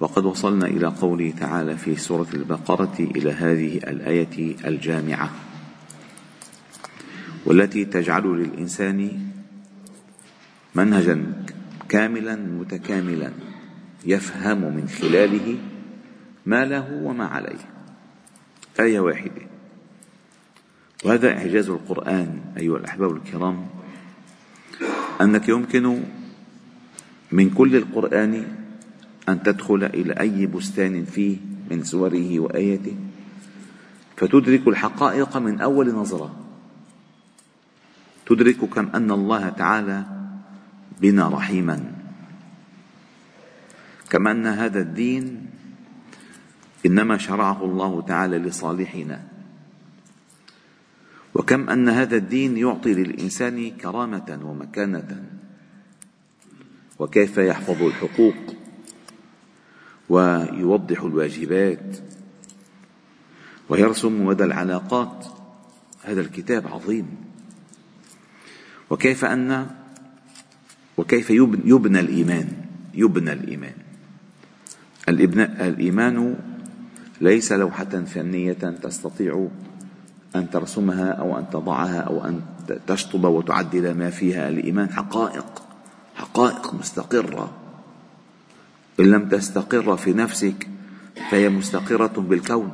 وقد وصلنا إلى قوله تعالى في سورة البقرة إلى هذه الآية الجامعة والتي تجعل للإنسان منهجا كاملا متكاملا يفهم من خلاله ما له وما عليه. آية واحدة. وهذا إعجاز القرآن أيها الأحباب الكرام أنك يمكن من كل القرآن أن تدخل إلى أي بستان فيه من سوره وآياته؟ فتدرك الحقائق من أول نظرة. تدرك كم أن الله تعالى بنا رحيما. كما أن هذا الدين إنما شرعه الله تعالى لصالحنا. وكم أن هذا الدين يعطي للإنسان كرامة ومكانة. وكيف يحفظ الحقوق. ويوضح الواجبات ويرسم مدى العلاقات. هذا الكتاب عظيم. وكيف أن وكيف يبنى الإيمان يبنى الإيمان. الإيمان ليس لوحة فنية تستطيع أن ترسمها أو أن تضعها أو أن تشطب وتعدل ما فيها. الإيمان حقائق حقائق مستقرة. إن لم تستقر في نفسك فهي مستقرة بالكون.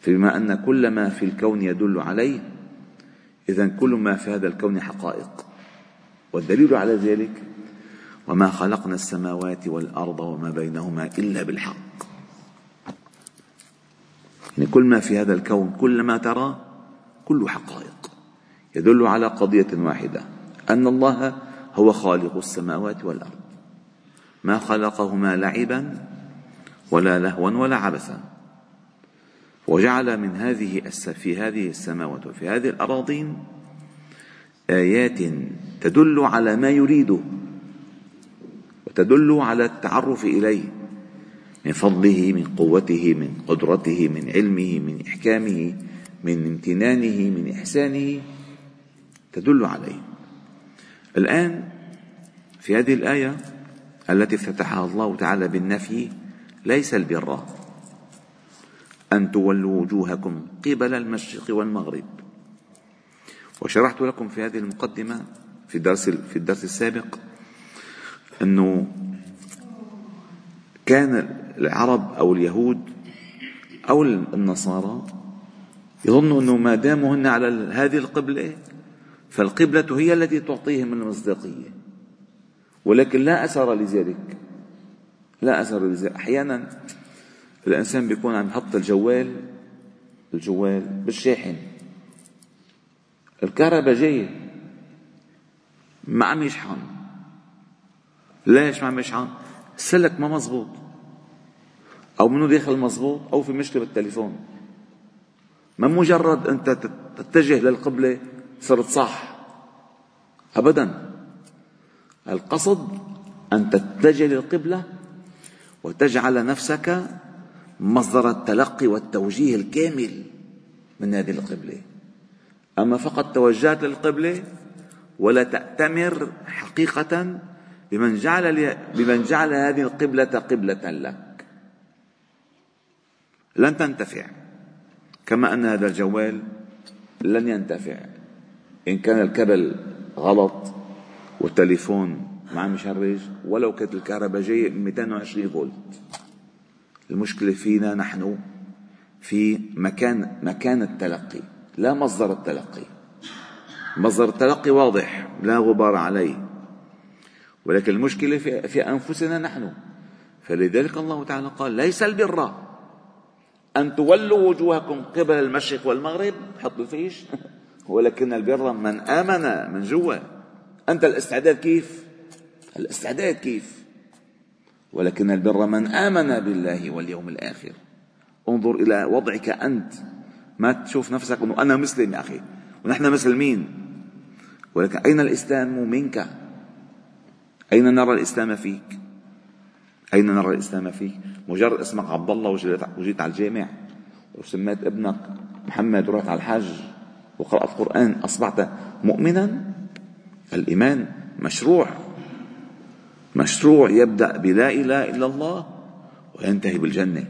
فبما أن كل ما في الكون يدل عليه إذا كل ما في هذا الكون حقائق. والدليل على ذلك وما خلقنا السماوات والأرض وما بينهما إلا بالحق. يعني كل ما في هذا الكون كل ما ترى كله حقائق. يدل على قضية واحدة أن الله هو خالق السماوات والأرض. ما خلقهما لعبا ولا لهوا ولا عبثا. وجعل من هذه في هذه السماوات وفي هذه الأراضين آيات تدل على ما يريده وتدل على التعرف إليه من فضله من قوته من قدرته من علمه من إحكامه من امتنانه من إحسانه تدل عليه. الآن في هذه الآية التي افتتحها الله تعالى بالنفي ليس البر. أن تولوا وجوهكم قبل المشرق والمغرب. وشرحت لكم في هذه المقدمة في الدرس في الدرس السابق أنه كان العرب أو اليهود أو النصارى يظنوا أنه ما داموا هن على هذه القبلة فالقبلة هي التي تعطيهم المصداقية. ولكن لا أثر لذلك. لا أثر لذلك. أحيانا الإنسان بيكون عم يحط الجوال الجوال بالشاحن. الكهرباء جاية. ما عم يشحن. ليش ما عم يشحن؟ السلك ما مزبوط. أو منه داخل مزبوط أو في مشكلة بالتليفون. ما مجرد أنت تتجه للقبلة صرت صح. أبدا. القصد أن تتجه للقبلة وتجعل نفسك مصدر التلقي والتوجيه الكامل من هذه القبلة. أما فقط توجهت للقبلة ولا تأتمر حقيقة بمن جعل بمن جعل هذه القبلة قبلة لك. لن تنتفع كما أن هذا الجوال لن ينتفع. إن كان الكبل غلط والتليفون عم يشرج ولو كانت الكهرباء جاية 220 فولت. المشكلة فينا نحن في مكان مكان التلقي لا مصدر التلقي. مصدر التلقي واضح لا غبار عليه. ولكن المشكلة في, في أنفسنا نحن. فلذلك الله تعالى قال ليس البر أن تولوا وجوهكم قبل المشرق والمغرب. حطوا فيش ولكن البر من آمن من جوا. أنت الاستعداد كيف؟ الاستعداد كيف؟ ولكن البر من آمن بالله واليوم الآخر. انظر إلى وضعك أنت. ما تشوف نفسك أنه أنا مسلم يا أخي. ونحن مسلمين. ولكن أين الإسلام منك؟ أين نرى الإسلام فيك؟ أين نرى الإسلام فيك؟ مجرد اسمك عبد الله وجيت على الجامع. وسميت ابنك محمد ورحت على الحج وقرأت القرآن أصبحت مؤمنا؟ الإيمان مشروع. مشروع يبدأ بلا إله إلا الله وينتهي بالجنة.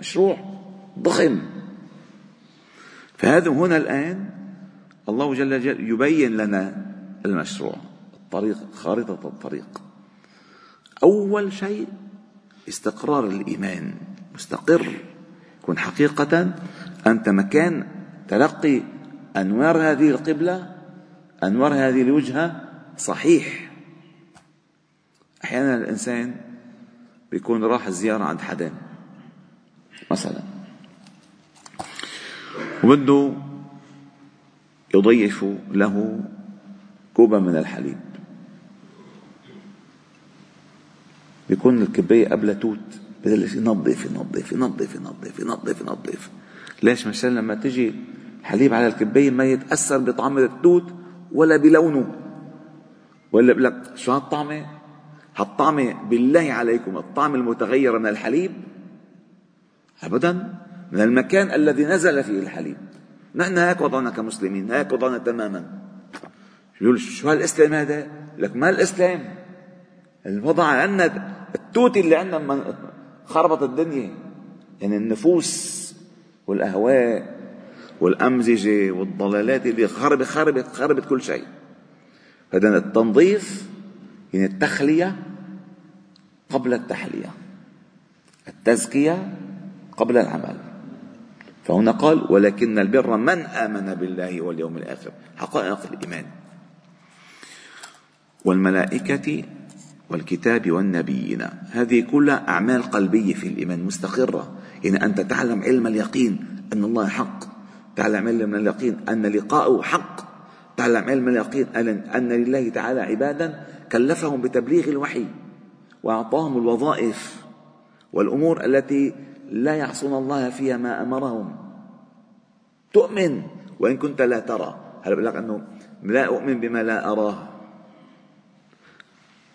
مشروع ضخم. فهذا هنا الآن الله جل جلاله يبين لنا المشروع الطريق خارطة الطريق. أول شيء استقرار الإيمان مستقر. يكون حقيقة أنت مكان تلقي أنوار هذه القبلة أنوار هذه الوجهة صحيح. أحيانا الإنسان بيكون راح زيارة عند حدا مثلا. وبده يضيف له كوبا من الحليب. بيكون الكباية قبل توت ببلش ينظف ينظف ينظف ينظف ينظف ينظف. ليش؟ مشان لما تجي حليب على الكباية ما يتأثر بطعم التوت ولا بلونه. ولا لك شو هالطعمة؟ هالطعمة بالله عليكم الطعم المتغير من الحليب؟ أبدا. من المكان الذي نزل فيه الحليب. نحن هيك وضعنا كمسلمين هيك وضعنا تماما. شو هالإسلام هذا؟ لك ما الإسلام. الوضع عندنا التوت اللي عندنا خربط الدنيا. يعني النفوس والأهواء. والأمزجة والضلالات اللي خربت خربت خربت كل شيء. فإذا التنظيف يعني التخلية قبل التحلية التزكية قبل العمل. فهنا قال ولكن البر من آمن بالله واليوم الآخر؟ حقائق الإيمان. والملائكة والكتاب والنبيين هذه كلها أعمال قلبية في الإيمان مستقرة. يعني أنت تعلم علم اليقين أن الله حق. تعلم علم اليقين أن لقاءه حق. تعلم علم اليقين أن لله تعالى عبادا كلفهم بتبليغ الوحي وأعطاهم الوظائف والأمور التي لا يعصون الله فيها ما أمرهم. تؤمن وإن كنت لا ترى. هل بقول لك أنه لا أؤمن بما لا أراه؟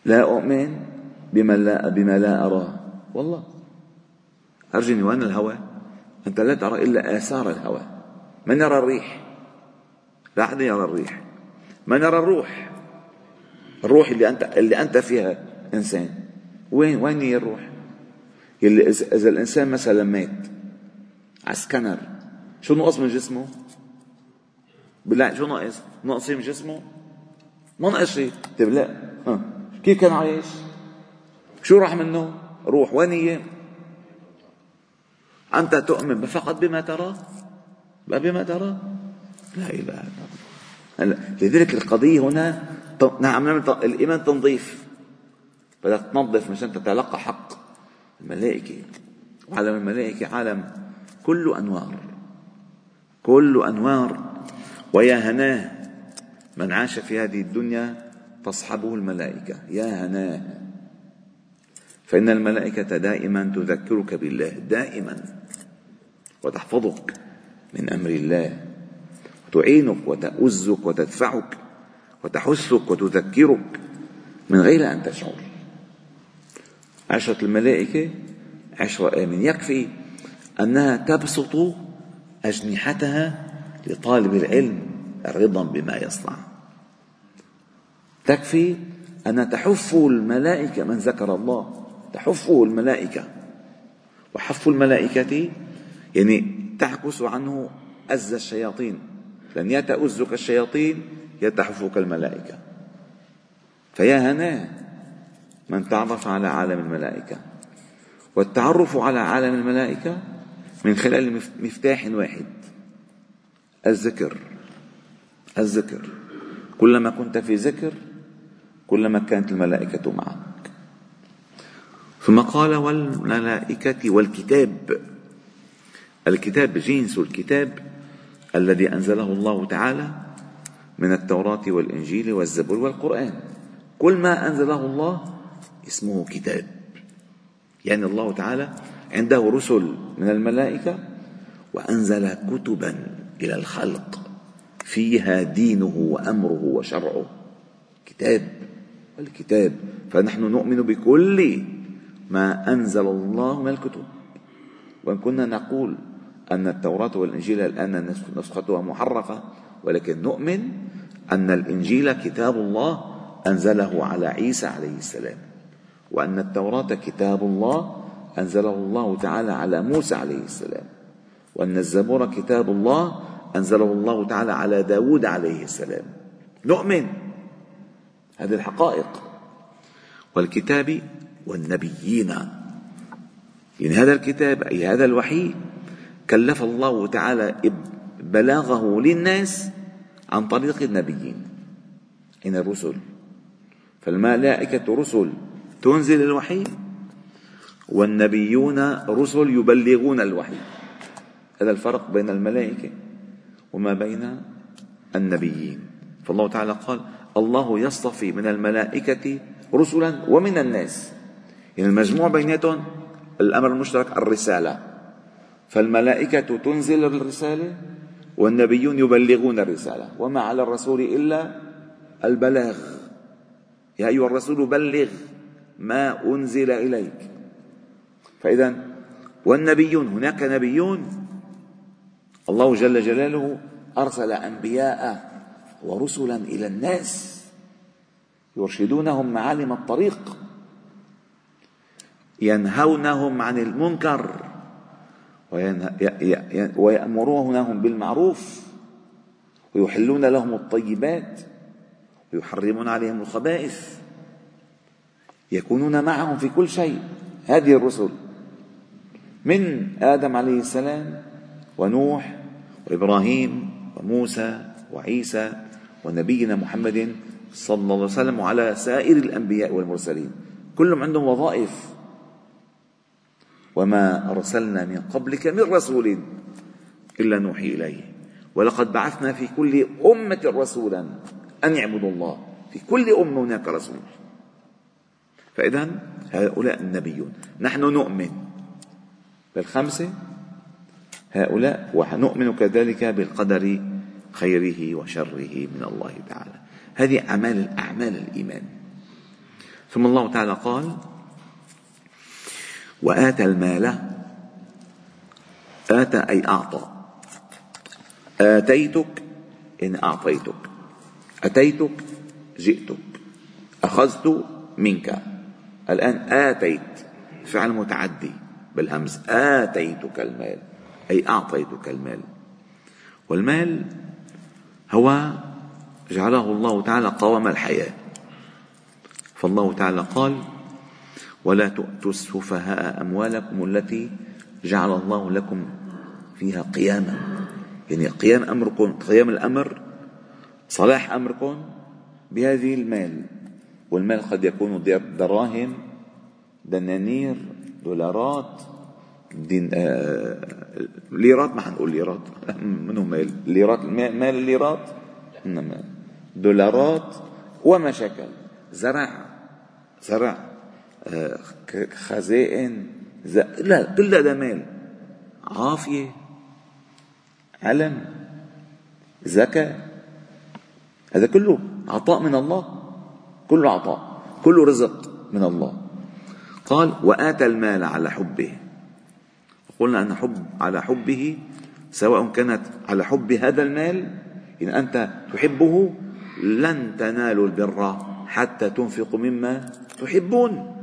لا أؤمن بما لا بما لا أراه. والله. أرجني وين الهوى أنت لا ترى إلا آثار الهوى من يرى الريح لا أحد يرى الريح ما نرى الروح الروح اللي أنت اللي أنت فيها إنسان وين وين هي الروح؟ اللي إذا الإنسان مثلا مات على سكنر شو نقص من جسمه؟ بالله شو ناقص؟ ناقص من جسمه؟ ما ناقص شيء طيب لا ها. كيف كان عايش؟ شو راح منه؟ روح وين هي؟ أنت تؤمن فقط بما ترى؟ بما ترى؟ لا إله إلا الله. لذلك القضية هنا نعم الإيمان تنظيف. بدك تنظف مشان تتلقى حق الملائكة. وعالم الملائكة عالم كله أنوار. كله أنوار. ويا هناه من عاش في هذه الدنيا تصحبه الملائكة. يا هناه فإن الملائكة دائما تذكرك بالله. دائما. وتحفظك. من أمر الله. تعينك وتؤزك وتدفعك وتحثك وتذكرك من غير أن تشعر. عشرة الملائكة عشرة آمن. يكفي أنها تبسط أجنحتها لطالب العلم رضا بما يصنع. تكفي أن تحف الملائكة من ذكر الله. تحفه الملائكة. وحف الملائكة يعني تعكس عنه أز الشياطين. لن يتأزك الشياطين يتحفك الملائكة. فيا هناه من تعرف على عالم الملائكة. والتعرف على عالم الملائكة من خلال مفتاح واحد. الذكر. الذكر. كلما كنت في ذكر كلما كانت الملائكة معك. ثم قال والملائكة والكتاب. الكتاب جنس الكتاب الذي أنزله الله تعالى من التوراة والإنجيل والزبور والقرآن. كل ما أنزله الله اسمه كتاب. يعني الله تعالى عنده رسل من الملائكة وأنزل كتبا إلى الخلق فيها دينه وأمره وشرعه. كتاب الكتاب. فنحن نؤمن بكل ما أنزل الله من الكتب. وإن كنا نقول أن التوراة والإنجيل الآن نسختها محرفة ولكن نؤمن أن الإنجيل كتاب الله أنزله على عيسى عليه السلام وأن التوراة كتاب الله أنزله الله تعالى على موسى عليه السلام وأن الزبور كتاب الله أنزله الله تعالى على داود عليه السلام. نؤمن. هذه الحقائق. والكتاب والنبيين. يعني هذا الكتاب أي هذا الوحي كلف الله تعالى بلاغه للناس عن طريق النبيين إن الرسل. فالملائكة رسل. تنزل الوحي والنبيون رسل يبلغون الوحي. هذا الفرق بين الملائكة وما بين النبيين. فالله تعالى قال الله يصطفي من الملائكة رسلا ومن الناس. يعني المجموع بيناتهم الأمر المشترك الرسالة. فالملائكة تنزل الرسالة والنبيون يبلغون الرسالة. وما على الرسول إلا البلاغ. يا أيها الرسول بلغ ما أنزل إليك. فإذا والنبيون هناك نبيون. الله جل جلاله أرسل أنبياء ورسلا إلى الناس يرشدونهم معالم الطريق ينهونهم عن المنكر. ويأمرونهم بالمعروف ويحلون لهم الطيبات ويحرمون عليهم الخبائث يكونون معهم في كل شيء. هذه الرسل من آدم عليه السلام ونوح وإبراهيم وموسى وعيسى ونبينا محمد صلى الله عليه وسلم وعلى سائر الأنبياء والمرسلين. كلهم عندهم وظائف. وما أرسلنا من قبلك من رسول إلا نوحي إليه ولقد بعثنا في كل أمة رسولا أن يعبدوا الله في كل أمة هناك رسول فإذا هؤلاء النبيون نحن نؤمن بالخمسة هؤلاء ونؤمن كذلك بالقدر خيره وشره من الله تعالى. هذه أعمال أعمال الإيمان. ثم الله تعالى قال وآتى المال. آتى أي أعطى. آتيتك إن أعطيتك. أتيتك جئتك. أخذت منك. الآن آتيت فعل متعدي بالهمز. آتيتك المال أي أعطيتك المال. والمال هو جعله الله تعالى قوام الحياة. فالله تعالى قال ولا تؤتوا السفهاء أموالكم التي جعل الله لكم فيها قياما. يعني قيام أمركم قيام الأمر صلاح أمركم بهذه المال. والمال قد يكون دراهم دنانير دولارات دين آه ليرات ما حنقول ليرات. منو مال؟ ليرات مال الليرات؟ دولارات وما شكل. زرع زرع. خزائن لا كل هذا مال عافية علم. زكاة هذا كله عطاء من الله. كله عطاء. كله رزق من الله. قال وآتى المال على حبه. قلنا أن حب على حبه سواء كانت على حب هذا المال إن أنت تحبه لن تنالوا البر حتى تنفقوا مما تحبون.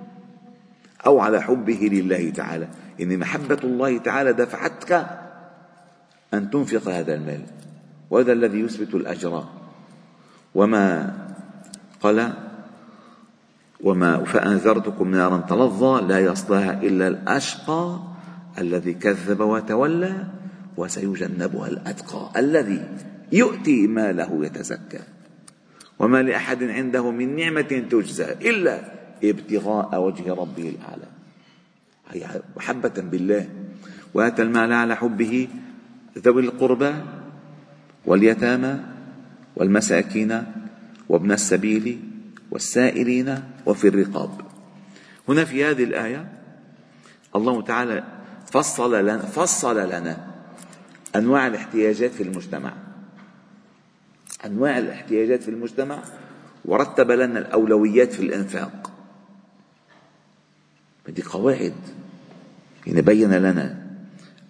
أو على حبه لله تعالى. إن محبة الله تعالى دفعتك أن تنفق هذا المال. وهذا الذي يثبت الأجر. وما قال وما فأنذرتكم نارا تلظى لا يصلاها إلا الأشقى الذي كذب وتولى وسيجنبها الأتقى. الذي يؤتي ماله يتزكى وما لأحد عنده من نعمة تجزى إلا ابتغاء وجه ربه الأعلى. هي محبة بالله وآتى المال على حبه ذوي القربى واليتامى والمساكين وابن السبيل والسائلين وفي الرقاب. هنا في هذه الآية الله تعالى فصل لنا فصل لنا أنواع الاحتياجات في المجتمع. أنواع الاحتياجات في المجتمع ورتب لنا الأولويات في الإنفاق. بدي قواعد. يعني بين لنا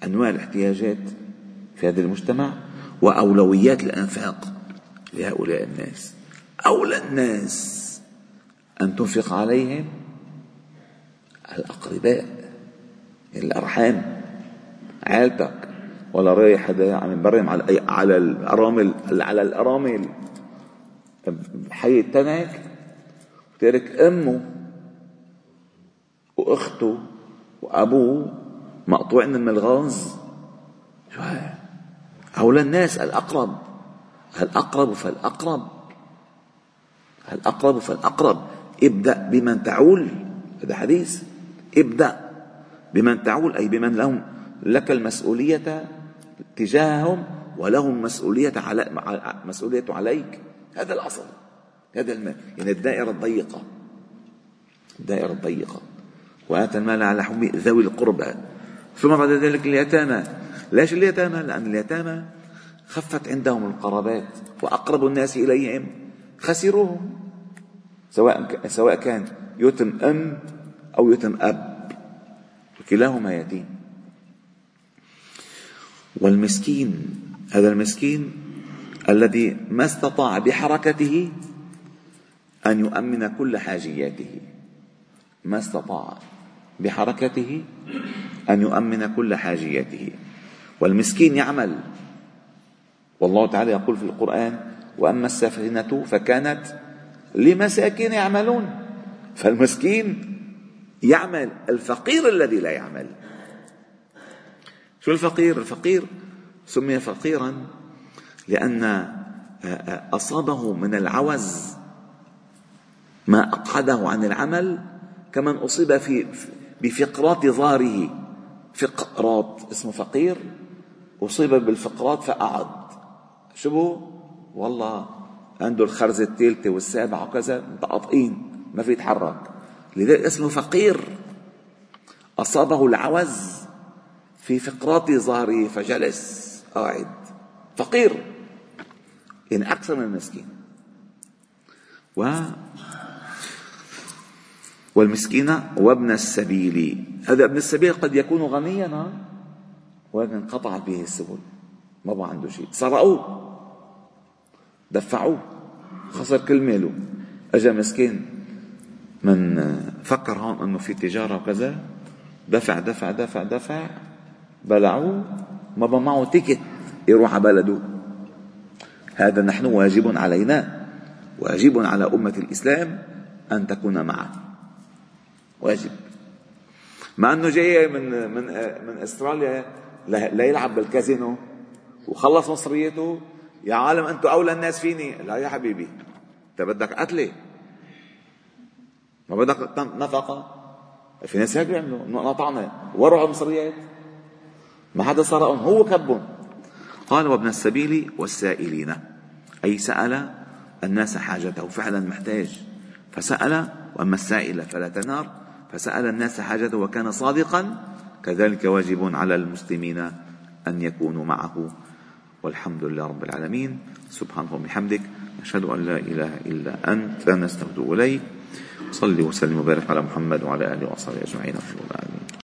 أنواع الاحتياجات في هذا المجتمع وأولويات الأنفاق لهؤلاء الناس. أولى الناس أن تنفق عليهم الأقرباء الأرحام. عائلتك ولا رايح هذا عم يبرم على على الأرامل على الأرامل. حي التنك وتارك أمه وأخته وأبوه مقطوع من الغاز. شو هؤلاء الناس الأقرب الأقرب فالأقرب الأقرب فالأقرب. ابدأ بمن تعول هذا حديث. ابدأ بمن تعول أي بمن لهم لك المسؤولية تجاههم ولهم مسؤولية على مسؤولية عليك. هذا الأصل هذا المال يعني الدائرة الضيقة. الدائرة الضيقة. وآتى المال على حب ذوي القربى. ثم بعد ذلك اليتامى. ليش اليتامى؟ لأن اليتامى خفت عندهم القرابات وأقرب الناس إليهم. خسروهم. سواء سواء كان يتم أم أو يتم أب. كلاهما يتيم. والمسكين هذا المسكين الذي ما استطاع بحركته أن يؤمن كل حاجياته. ما استطاع. بحركته أن يؤمن كل حاجياته والمسكين يعمل. والله تعالى يقول في القرآن وأما السفينة فكانت لمساكين يعملون. فالمسكين يعمل الفقير الذي لا يعمل. شو الفقير؟ الفقير سمي فقيرا لأن أصابه من العوز. ما أقعده عن العمل كمن أصيب في بفقرات ظهره. فقرات اسمه فقير. أصيب بالفقرات فأعد. شو والله عنده الخرزة الثالثة والسابعة وكذا متقاطئين ما في يتحرك. لذلك اسمه فقير. أصابه العوز في فقرات ظهره فجلس قاعد. فقير. يعني أكثر من المسكين. و والمسكين وابن السبيل. هذا ابن السبيل قد يكون غنيا ولكن انقطعت به السبل. ما بقى عنده شيء. سرقوه دفعوه. خسر كل ماله. اجى مسكين من فكر هون إنه في تجارة وكذا. دفع دفع دفع دفع. بلعوه. ما بقى معه تيكت يروح على بلده. هذا نحن واجب علينا. واجب على أمة الإسلام أن تكون معه. واجب. مع أنه جاي من من من أستراليا لا يلعب بالكازينو وخلص مصريته. يا عالم أنتم أولى الناس فيني. لا يا حبيبي. أنت بدك قتلة. ما بدك نفقة. في ناس هيك بيعملوا. قطعنا ورعوا المصريات. ما حدا سرقهم هو كبهم. قال وابن السبيل والسائلين. أي سأل الناس حاجته. فعلا محتاج. فسأل وأما السائل فلا تنار. فسأل الناس حاجته وكان صادقا. كذلك واجب على المسلمين أن يكونوا معه. والحمد لله رب العالمين. سبحانك وبحمدك. نشهد أن لا إله إلا أنت. نستغفرك إليك. صلي وسلم وبارك على محمد وعلى آله وصحبه أجمعين. في